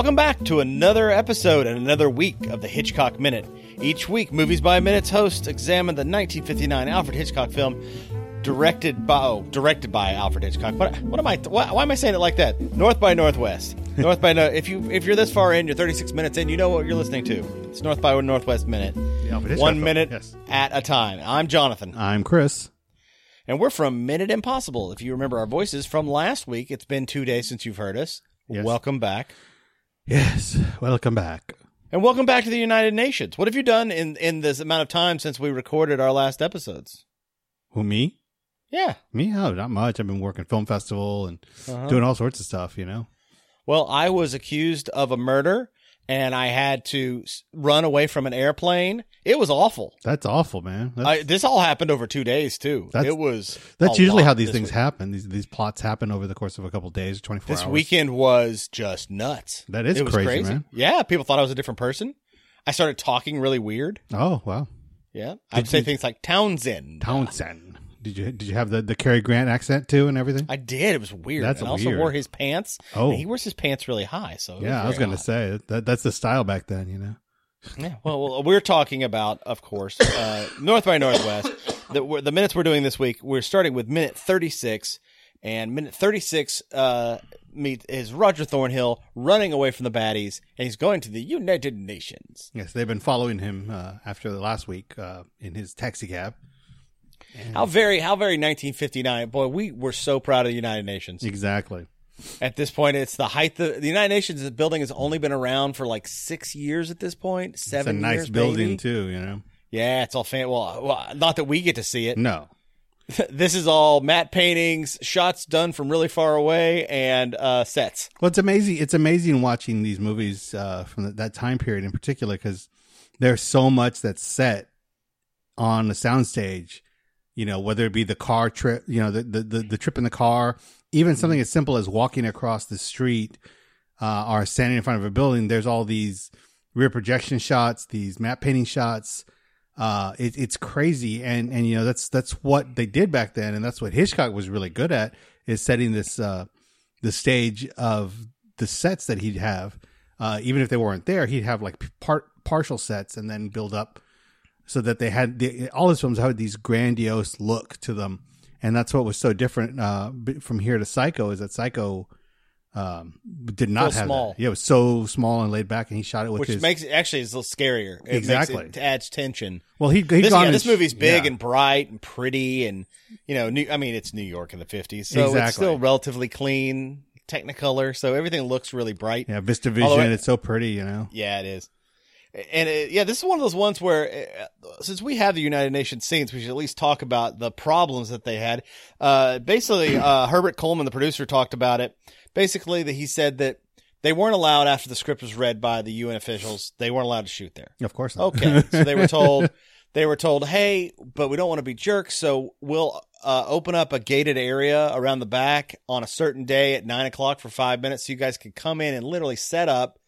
welcome back to another episode and another week of the Hitchcock Minute. Each week, Movies by Minutes hosts examine the 1959 Alfred Hitchcock film directed by oh, directed by Alfred Hitchcock. What, what am I? Why, why am I saying it like that? North by Northwest. North by no. If you if you're this far in, you're 36 minutes in. You know what you're listening to. It's North by Northwest Minute. One minute yes. at a time. I'm Jonathan. I'm Chris. And we're from Minute Impossible. If you remember our voices from last week, it's been two days since you've heard us. Yes. Welcome back. Yes, welcome back. And welcome back to the United Nations. What have you done in, in this amount of time since we recorded our last episodes? Who me? Yeah. Me? Oh, not much. I've been working film festival and Uh-huh. doing all sorts of stuff. You know. Well, I was accused of a murder and I had to run away from an airplane. It was awful. That's awful, man. That's, I, this all happened over two days, too. That's- it was. that's usually how these things week. happen. These these plots happen over the course of a couple of days, or twenty four This hours. weekend was just nuts. That is it was crazy, man. Yeah, people thought I was a different person. I started talking really weird. Oh wow, Yeah, I'd say things like Townsend. Townsend. Did you did you have the the Cary Grant accent too and everything? I did. It was weird. That's and I also weird. wore his pants. Oh. and he wears his pants really high. So yeah, I was gonna say that that's the style back then. You know. Yeah. Well, well, we're talking about, of course, uh, North by Northwest. The, we're- the minutes we're doing this week, we're starting with minute thirty six, and minute thirty six uh, meet is Roger Thornhill running away from the baddies, and he's going to the United Nations. Yes, they've been following him uh, after the last week uh, in his taxi cab. How very, how very 1959. Boy, we were so proud of the United Nations. Exactly. At this point, it's the height. The, the United Nations building has only been around for like six years at this point. It's a Seven nice years, building maybe. too. You know. Yeah, it's all fan. Well, well, not that we get to see it. No. this is all matte paintings, shots done from really far away, and uh, sets. Well, it's amazing. It's amazing watching these movies uh, from the, that time period in particular because there's so much that's set on the soundstage. You know, whether it be the car trip, you know, the the, the, the trip in the car, even something as simple as walking across the street uh, or standing in front of a building. There's all these rear projection shots, these matte painting shots. Uh, it, it's crazy, and and you know that's that's what they did back then, and that's what Hitchcock was really good at is setting this uh, the stage of the sets that he'd have. Uh, even if they weren't there, he'd have like part partial sets and then build up so that they had the, all his films had these grandiose look to them, and that's what was so different uh, from here to Psycho is that Psycho um, did not So have small. that. Yeah, it was so small and laid back, and he shot it with which his. makes it actually it's a little scarier. It Exactly. it, adds tension. well, he he This, gone yeah, this movie's big yeah. and bright and pretty, and you know, new, I mean, it's New York in the fifties, so it's still relatively clean, Technicolor, so everything looks really bright. yeah Vista Vision. it- it's so pretty, you know. Yeah, it is. And it, yeah, this is one of those ones where, uh, since we have the United Nations scenes, we should at least talk about the problems that they had. Uh, basically, uh, Herbert Coleman, the producer, talked about it. Basically, that he said that they weren't allowed after the script was read by the UN officials. They weren't allowed to shoot there. Of course not. Okay, so they were told, they were told, hey, but we don't want to be jerks, so we'll uh, open up a gated area around the back on a certain day at nine o'clock for five minutes, so you guys can come in and literally set up,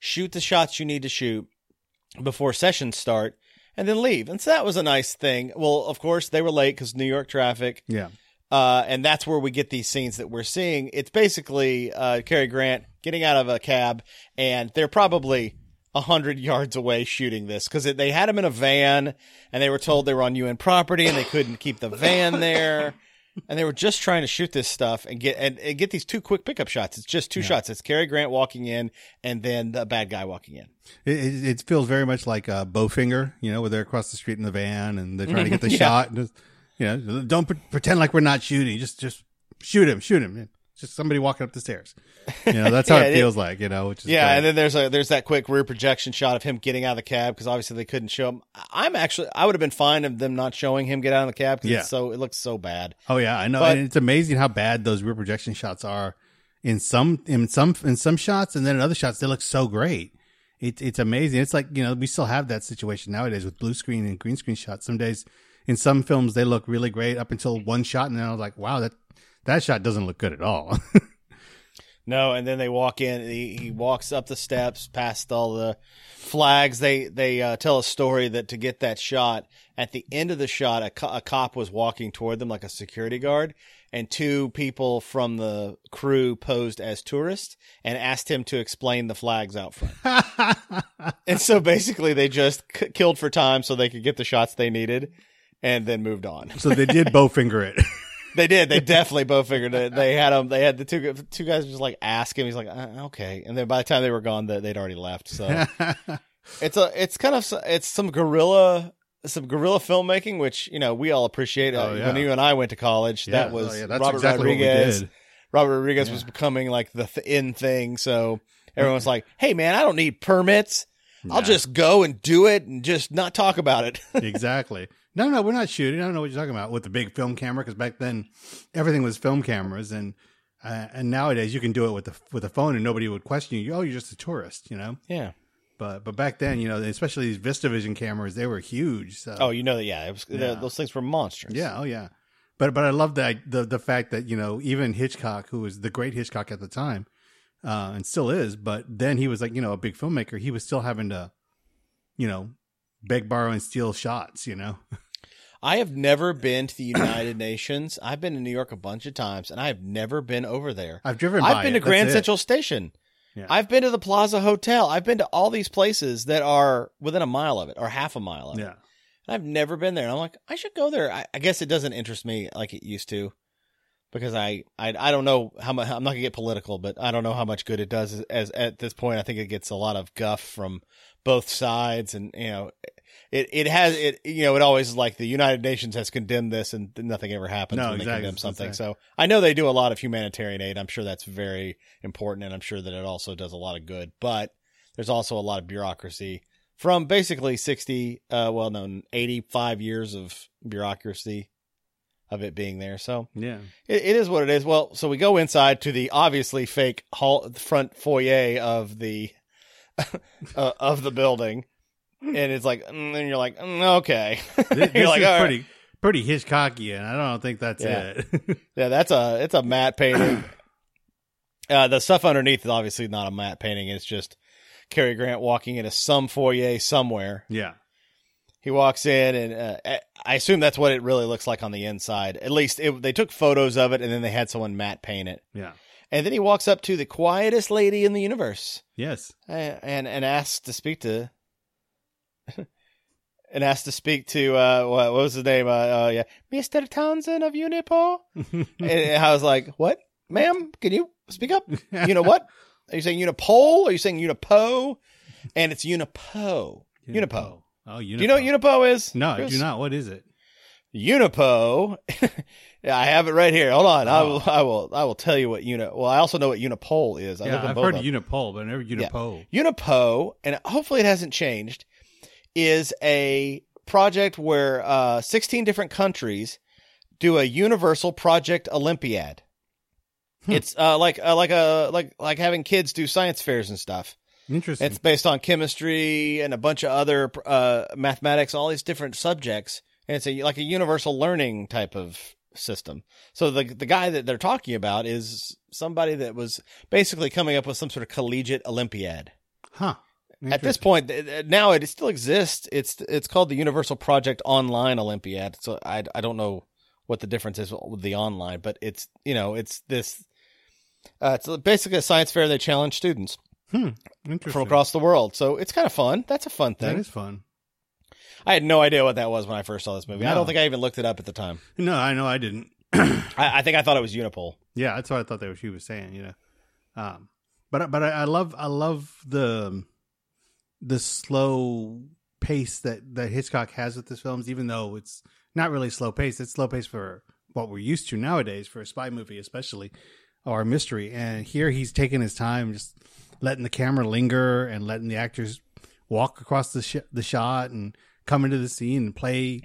shoot the shots you need to shoot before sessions start, and then leave. And so that was a nice thing. Well, of course, they were late because New York traffic. yeah. Uh, and that's where we get these scenes that we're seeing. It's basically uh, Cary Grant getting out of a cab, and they're probably a hundred yards away shooting this because they had him in a van, and they were told they were on UN property and they couldn't keep the van there, and they were just trying to shoot this stuff and get and, and get these two quick pickup shots. It's just two shots. It's Cary Grant walking in, and then the bad guy walking in. It, it, it feels very much like uh, Bowfinger, you know, where they're across the street in the van and they're trying to get the Yeah. shot. And just, you know, don't pre- pretend like we're not shooting. Just, just shoot him, shoot him. Just somebody walking up the stairs. You know, that's how Yeah, it it- feels like. You know, which is Yeah, great. and then there's a there's that quick rear projection shot of him getting out of the cab because obviously they couldn't show him. I'm actually I would have been fine of them not showing him get out of the cab because Yeah. so it looks so bad. oh yeah, I know. But- and it's amazing how bad those rear projection shots are in some in some in some shots, and then in other shots they look so great. It's it's amazing. It's like you know we still have that situation nowadays with blue screen and green screen shots. Some days in some films they look really great up until one shot, and then I was like, wow, that that shot doesn't look good at all. No, and then they walk in. He, he walks up the steps, past all the flags. They they uh, tell a story that to get that shot, at the end of the shot, a, co- a cop was walking toward them like a security guard, and two people from the crew posed as tourists and asked him to explain the flags out front. and so basically, they just c- killed for time so they could get the shots they needed, and then moved on. so they did Bowfinger it. They did. They definitely Bowfingered it. They had them. They had the two two guys just like ask him. He's like, uh, okay. And then by the time they were gone, they- they'd already left. So it's a it's kind of it's some guerrilla some guerrilla filmmaking, which you know we all appreciate. Uh, Oh, yeah. When you and I went to college, Yeah. that was Oh, yeah, that's Robert exactly what we Rodriguez. did. Robert Rodriguez was becoming like the th- in thing. So everyone's like, hey man, I don't need permits. I'll just go and do it and just not talk about it. exactly. No, no, we're not shooting. I don't know what you're talking about with the big film camera because back then everything was film cameras, and uh, and nowadays you can do it with the with a phone and nobody would question you. Oh, you're just a tourist, you know. yeah. But but back then, you know, especially these VistaVision cameras, they were huge. So Oh, you know that? Yeah. It was, Yeah. those things were monstrous. yeah, oh yeah. But but I love that the the fact that you know even Hitchcock, who was the great Hitchcock at the time, uh, and still is, but then he was like you know a big filmmaker. He was still having to, you know, beg, borrow, and steal shots. You know. I have never been to the United Nations. I've been to New York a bunch of times, and I have never been over there. I've driven. I've been it. to Grand That's it. Central Station. Yeah. I've been to the Plaza Hotel. I've been to all these places that are within a mile of it or half a mile of it. Yeah. And I've never been there. And I'm like, I should go there. I, I guess it doesn't interest me like it used to because I, I, I don't know how much, I'm not gonna get political, but I don't know how much good it does as, as at this point. I think it gets a lot of guff from both sides and, you know, it, it has, it, you know, it always is like the United Nations has condemned this and nothing ever happens No, when exactly. they condemn something. saying. So I know they do a lot of humanitarian aid. I'm sure that's very important and I'm sure that it also does a lot of good, but there's also a lot of bureaucracy from basically 60 uh well no 85 years of bureaucracy of it being there so Yeah. it, it is what it is well so we go inside to the obviously fake hall front foyer of the uh, of the building and it's like mm, and you're like mm, okay This, you're like is all right. pretty pretty Hitchcockian. I don't think that's Yeah. it. yeah that's a it's a matte painting uh the stuff underneath is obviously not a matte painting it's just Cary Grant walking into some foyer somewhere yeah. He walks in, and uh, I assume that's what it really looks like on the inside. At least it, they took photos of it, and then they had someone matte paint it. Yeah. And then he walks up to the quietest lady in the universe, Yes. and and, and asks to speak to, and asks to speak to uh, what, what was his name? Uh, uh, yeah, Mister Townsend of Unipo. and I was like, "What, ma'am? Can you speak up? You know what? Are you saying Unipole? Are you saying Unipo? And it's Unipo. Unipo. Oh, Unipo. Do you know what Unipo is? No, I do not. What is it? Unipo. yeah, I have it right here. Hold on. I Oh. will. I will. I will tell you what uni. Well, I also know what Unipole is. I yeah, I've heard of. Unipole, but never Unipo. Unipo, and hopefully it hasn't changed. Is a project where uh, 16 different countries do a universal project Olympiad. Hmm. It's uh, like uh, like a like like having kids do science fairs and stuff. Interesting. It's based on chemistry and a bunch of other uh, mathematics, all these different subjects, and it's a like a universal learning type of system. So the the guy that they're talking about is somebody that was basically coming up with some sort of collegiate Olympiad. huh. At this point, now it still exists. It's it's called the Universal Project Online Olympiad. So I I don't know what the difference is with the online, but it's you know it's this. Uh, it's basically a science fair. They challenge students Interesting. from across the world. So it's kind of fun. That's a fun that thing. is fun. I had no idea what that was when I first saw this movie. I don't think I even looked it up at the time. No, I know I didn't. I, I think I thought it was unipol Yeah, that's what I thought that was she was saying. You know, um, but but I, I love I love the the slow pace that that Hitchcock has with his films, even though it's not really slow pace. It's slow pace for what we're used to nowadays for a spy movie, especially or a mystery. And here he's taking his time, just letting the camera linger and letting the actors walk across the sh- the shot and come into the scene and play.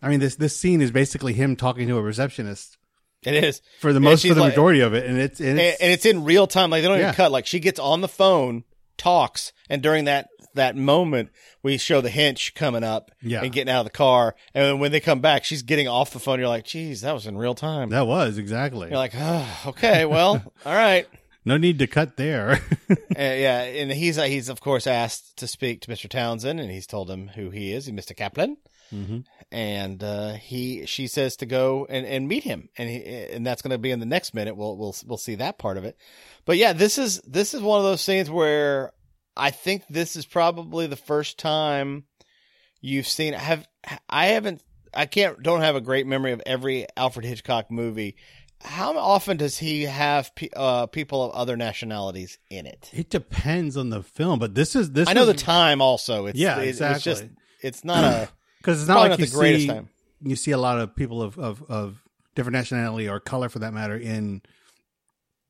I mean, this this scene is basically him talking to a receptionist It is. for the most for the like- majority of it, and it's and And, it's, and it's in real time. Like they don't Yeah. even cut. Like she gets on the phone, talks, and during that that moment, we show the hench coming up Yeah. and getting out of the car. And when they come back, she's getting off the phone. You're like, geez, that was in real time. that was exactly. You're like, oh, okay, well, all right. no need to cut there. Uh, yeah, and he's uh, he's of course asked to speak to Mr. Townsend, and he's told him who he is, he's Mr. Kaplan, mm-hmm. and uh, he she says to go and, and meet him, and he, and that's going to be in the next minute. We'll we'll we'll see that part of it, but yeah, this is this is one of those scenes where I think this is probably the first time you've seen have I haven't I can't don't have a great memory of every Alfred Hitchcock movie. How often does he have pe- uh, people of other nationalities in it? It depends on the film, but this is this. I know was- the time also. It's, Yeah, it- exactly. It's just it's not a because it's not probably like not you the greatest see time. you see a lot of people of, of of different nationality or color for that matter in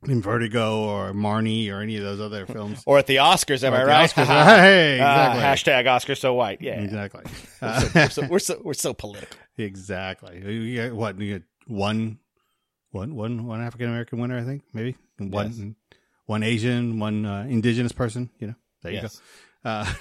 in Vertigo or Marnie or any of those other films. or at the Oscars. Am Or I right? Oscars. hey, Ah, exactly. hashtag Oscar so white. Yeah, Exactly. we're, so, we're so we're so political. exactly. You get what? You get one, one, one, one African American winner, I think, maybe and one, one Asian, one uh, indigenous person. You know, there you Yes. go. Uh,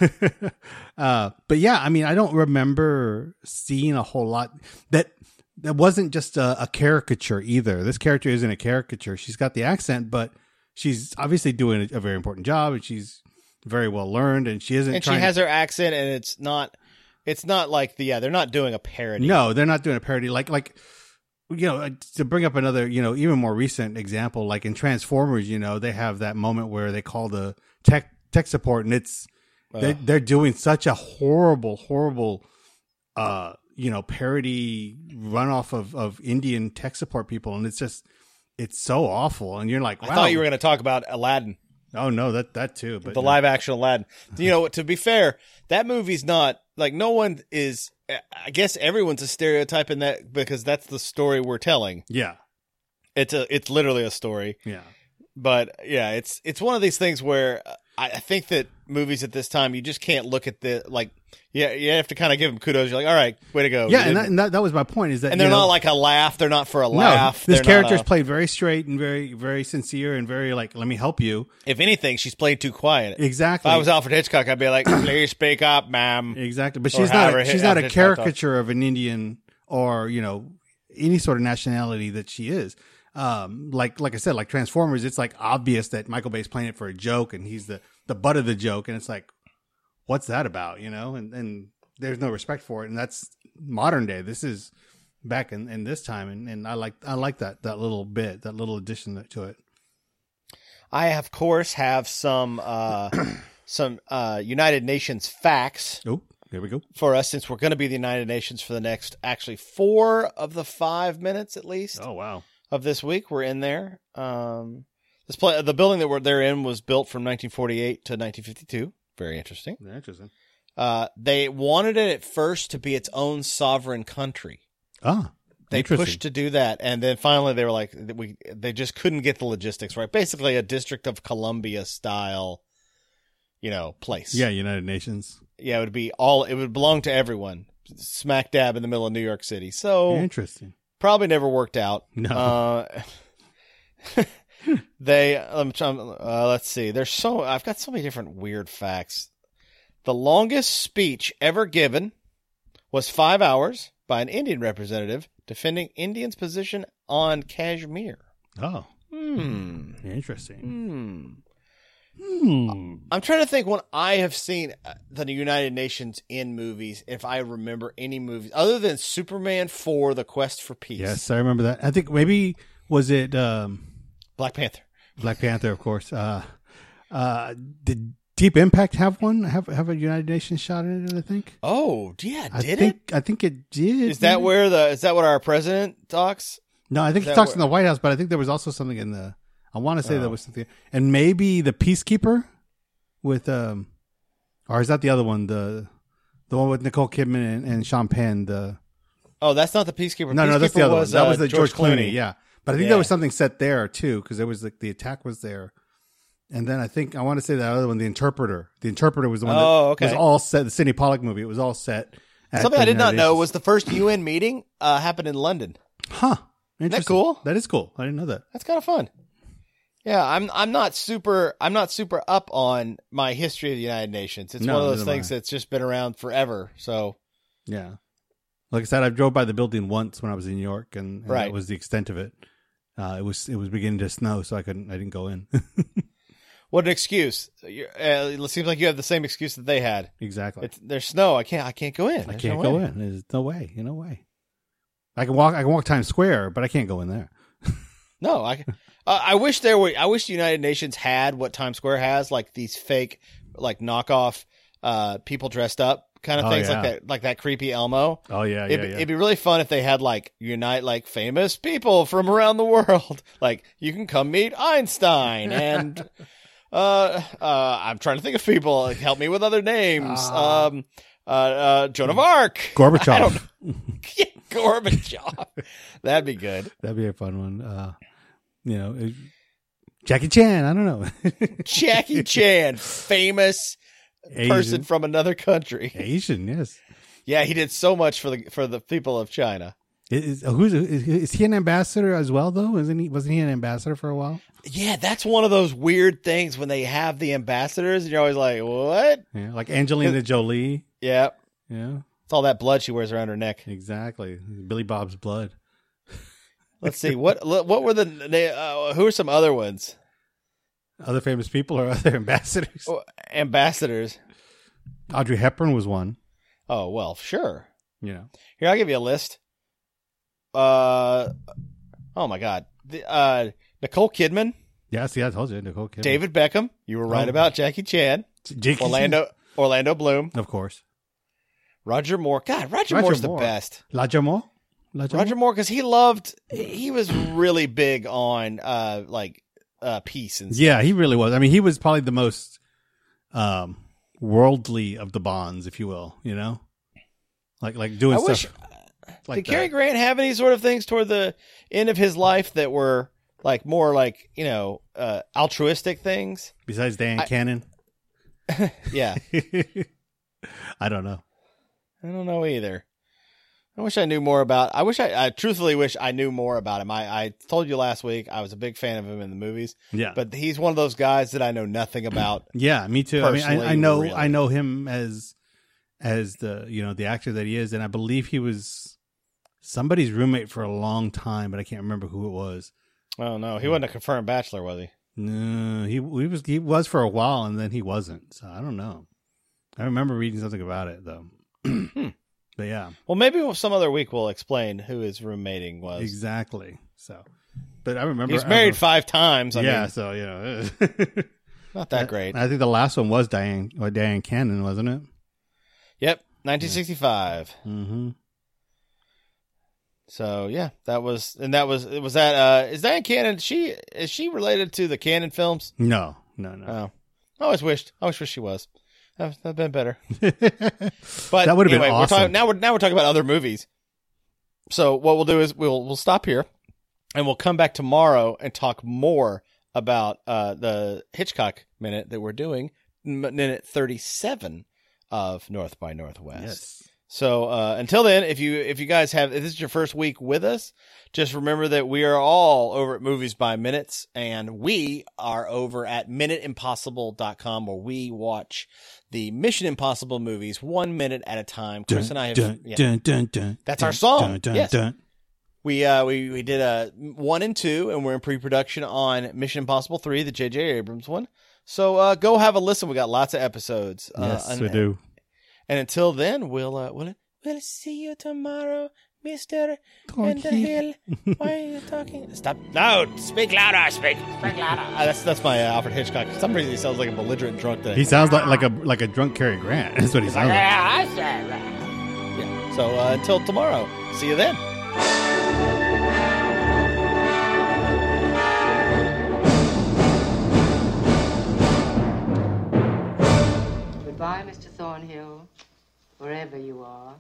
uh, but yeah, I mean, I don't remember seeing a whole lot that that wasn't just a, a caricature either. This character isn't a caricature. She's got the accent, but she's obviously doing a, a very important job, and she's very well learned, and she isn't. And she has to, her accent, and it's not it's not like the yeah they're not doing a parody. no, they're not doing a parody. Like like you know to bring up another you know even more recent example, like in Transformers, you know they have that moment where they call the tech tech support, and it's they're, they're doing such a horrible, horrible, uh, you know, parody runoff of of Indian tech support people, and it's just it's so awful. And you're like, wow. I thought you were going to talk about Aladdin, Oh no, that that too, but the no. live action Aladdin. You know, to be fair, that movie's not like no one is. I guess everyone's a stereotype in that because that's the story we're telling. Yeah, It's a it's literally a story. yeah, but yeah, it's it's one of these things where uh, I, I think that movies at this time you just can't look at the like yeah you have to kind of give them kudos. You're like, all right, way to go. yeah. And that, and that that was my point. Is that and they're know, not like a laugh. They're not for a no, laugh. this They're character's not a- played very straight and very very sincere and very like, let me help you. if anything, she's played too quiet. Exactly. If I was Alfred Hitchcock, I'd be like, please speak up, ma'am. Exactly, but she's however not. hit- She's not a Hitchcock caricature of an Indian or you know any sort of nationality that she is. Um, like like I said, like Transformers, it's like obvious that Michael Bay's playing it for a joke, and he's the the butt of the joke, and it's like, what's that about, you know? And and there's no respect for it, and that's modern day. This is back in, in this time, and, and I like I like that that little bit, that little addition to it. I of course have some uh some uh United Nations facts Oh, there we go. for us since we're going to be the United Nations for the next actually four of the five minutes at least. Oh wow, of this week. We're in there. Um, this play, the building that we're they're in was built from 1948 to 1952. Very interesting. interesting. Uh, they wanted it at first to be its own sovereign country. Ah, They pushed to do that, and then finally they were like, we they just couldn't get the logistics right. Basically, a District of Columbia style, you know, place. Yeah, United Nations. yeah, it would be all. It would belong to everyone. Smack dab in the middle of New York City. So Interesting. Probably never worked out. No. Uh, they um, trying- uh, let's see. There's so I've got so many different weird facts. The longest speech ever given was five hours by an Indian representative defending Indians' position on Kashmir. Oh, Hmm. interesting. Hmm. I'm trying to think when I have seen uh, the United Nations in movies, if I remember any movies other than Superman 4 The Quest for Peace. Yes, I remember that. I think maybe was it um, Black Panther. Black Panther, of course. Uh, uh, did Deep Impact have one? Have have a United Nations shot in it? I think. Oh, yeah, did I did think it? I think it did. Is that where the is that what our president talks? No, I think is he talks where- in the White House, but I think there was also something in the. I want to say Oh. there was something, and maybe the Peacekeeper, with um, or is that the other one? The the one with Nicole Kidman and, and Sean Penn. The Oh, that's not the Peacekeeper. no, no, that's the other was, one. That uh, was the George, Clooney. Yeah, but I think Yeah. there was something set there too because there was like the attack was there, and then I think I want to say that other one, the Interpreter. The Interpreter was the one Oh, that okay. was all set. The Sydney Pollack movie. It was all set. at Something I did not know was the first UN meeting uh, happened in London. huh. Interesting. cool? That is cool. I didn't know that. That's kind of fun. Yeah, I'm I'm not super I'm not super up on my history of the United Nations. It's No, one of those things I. that's just been around forever. So Yeah. Like I said, I drove by the building once when I was in New York, and, and Right. that was the extent of it. uh, it was it was beginning to snow, so I couldn't I didn't go in. What an excuse! Uh, it seems like you have the same excuse that they had. exactly. It's there's snow. I can't. I can't go in. I can't no go way. in. There's no way. No way. I can walk. I can walk Times Square, but I can't go in there. No, I. Uh, I wish there were. I wish the United Nations had what Times Square has, like these fake, like knockoff, uh, people dressed up kind of Oh, things, yeah. like that, like that creepy Elmo. Oh yeah, it'd, yeah, be- yeah. it'd be really fun if they had like unite like famous people from around the world. Like you can come meet Einstein and uh uh I'm trying to think of people like, help me with other names. Ah. Um uh uh Joan of Arc. Gorbachev. Gorbachev. That'd be good. That'd be a fun one. Uh, you know, Jackie Chan. I don't know. Jackie Chan, famous person from another country. Asian, yes. Yeah, he did so much for the for the people of China. Is, oh, who's is, is he an ambassador as well though? Isn't he? Wasn't he an ambassador for a while? Yeah, that's one of those weird things when they have the ambassadors and you're always like, "What?" Yeah, like Angelina Jolie. Yeah. Yeah, It's all that blood she wears around her neck. exactly. Billy Bob's blood. Let's see what what were the uh, who are some other ones? Other famous people or other ambassadors. Oh, ambassadors. Audrey Hepburn was one. Oh well, sure. You know, Here, I'll give you a list. Uh, oh my God, the, uh, Nicole Kidman, Yes, yeah. See, I told you, Nicole Kidman. David Beckham. You were right Oh. about Jackie Chan, Jake Orlando Orlando Bloom, of course. Roger Moore. God, Roger, Roger Moore's Moore. the best. Roger Jamo. Jamo? Roger Moore because he loved. He was really big on uh like uh peace and stuff. Yeah, he really was. I mean, he was probably the most um worldly of the bonds, if you will. You know, like like doing I stuff. wish like did Cary. Grant have any sort of things toward the end of his life that were like more like you know uh altruistic things? besides Dan I- Cannon? Yeah, I don't know. I don't know either. I wish I knew more about. I wish I, I truthfully wish I knew more about him. I, I told you last week I was a big fan of him in the movies, Yeah, but he's one of those guys that I know nothing about. yeah, me too. I mean, I, I know really. I know him as as the you know the actor that he is, and I believe he was somebody's roommate for a long time, but I can't remember who it was. Oh no, he wasn't a confirmed bachelor, was he? No, he he was he was for a while, and then he wasn't. So I don't know. I remember reading something about it though. Hmm. But yeah, Well, maybe some other week we'll explain who his roommating was. exactly. So, but I remember He was married remember- five times. I yeah, mean, so you know, not that great. I think the last one was Diane or Dyan Cannon, wasn't it? Yep, 1965. Mm-hmm. So yeah, that was and that was was that uh is Dyan Cannon? She is she related to the Cannon films? No, no, no. Oh, I always wished. I always wish she was. That that'd been better. But That would've been anyway, We're talking, now we're now we're talking about other movies. So what we'll do is we'll we'll stop here, and we'll come back tomorrow and talk more about uh, the Hitchcock minute that we're doing, minute thirty seven of North by Northwest. yes. So uh, until then, if you if you guys have if this is your first week with us, just remember that we are all over at Movies by Minutes, and we are over at MinuteImpossible.com where we watch the Mission Impossible movies one minute at a time. Chris and I have Dun, yeah. dun, dun, dun, That's dun, our song. Dun, dun, Yes. dun. we uh we we did a one and two, and we're in pre production on Mission Impossible three, the J.J. Abrams one. So uh, go have a listen. We got lots of episodes. Uh, Yes, and, we do. And until then, we'll uh, we'll we'll see you tomorrow, Mister Talking. Underhill. Why are you talking? Stop! No, speak louder. Speak, speak louder. Uh, that's that's my uh, Alfred Hitchcock. For some reason, he sounds like a belligerent drunk. Today. He sounds like like a like a drunk Cary Grant. That's what he sounds like. Yeah, I said that. Yeah. So uh, until tomorrow, see you then. Goodbye, Mr. Thornhill, wherever you are.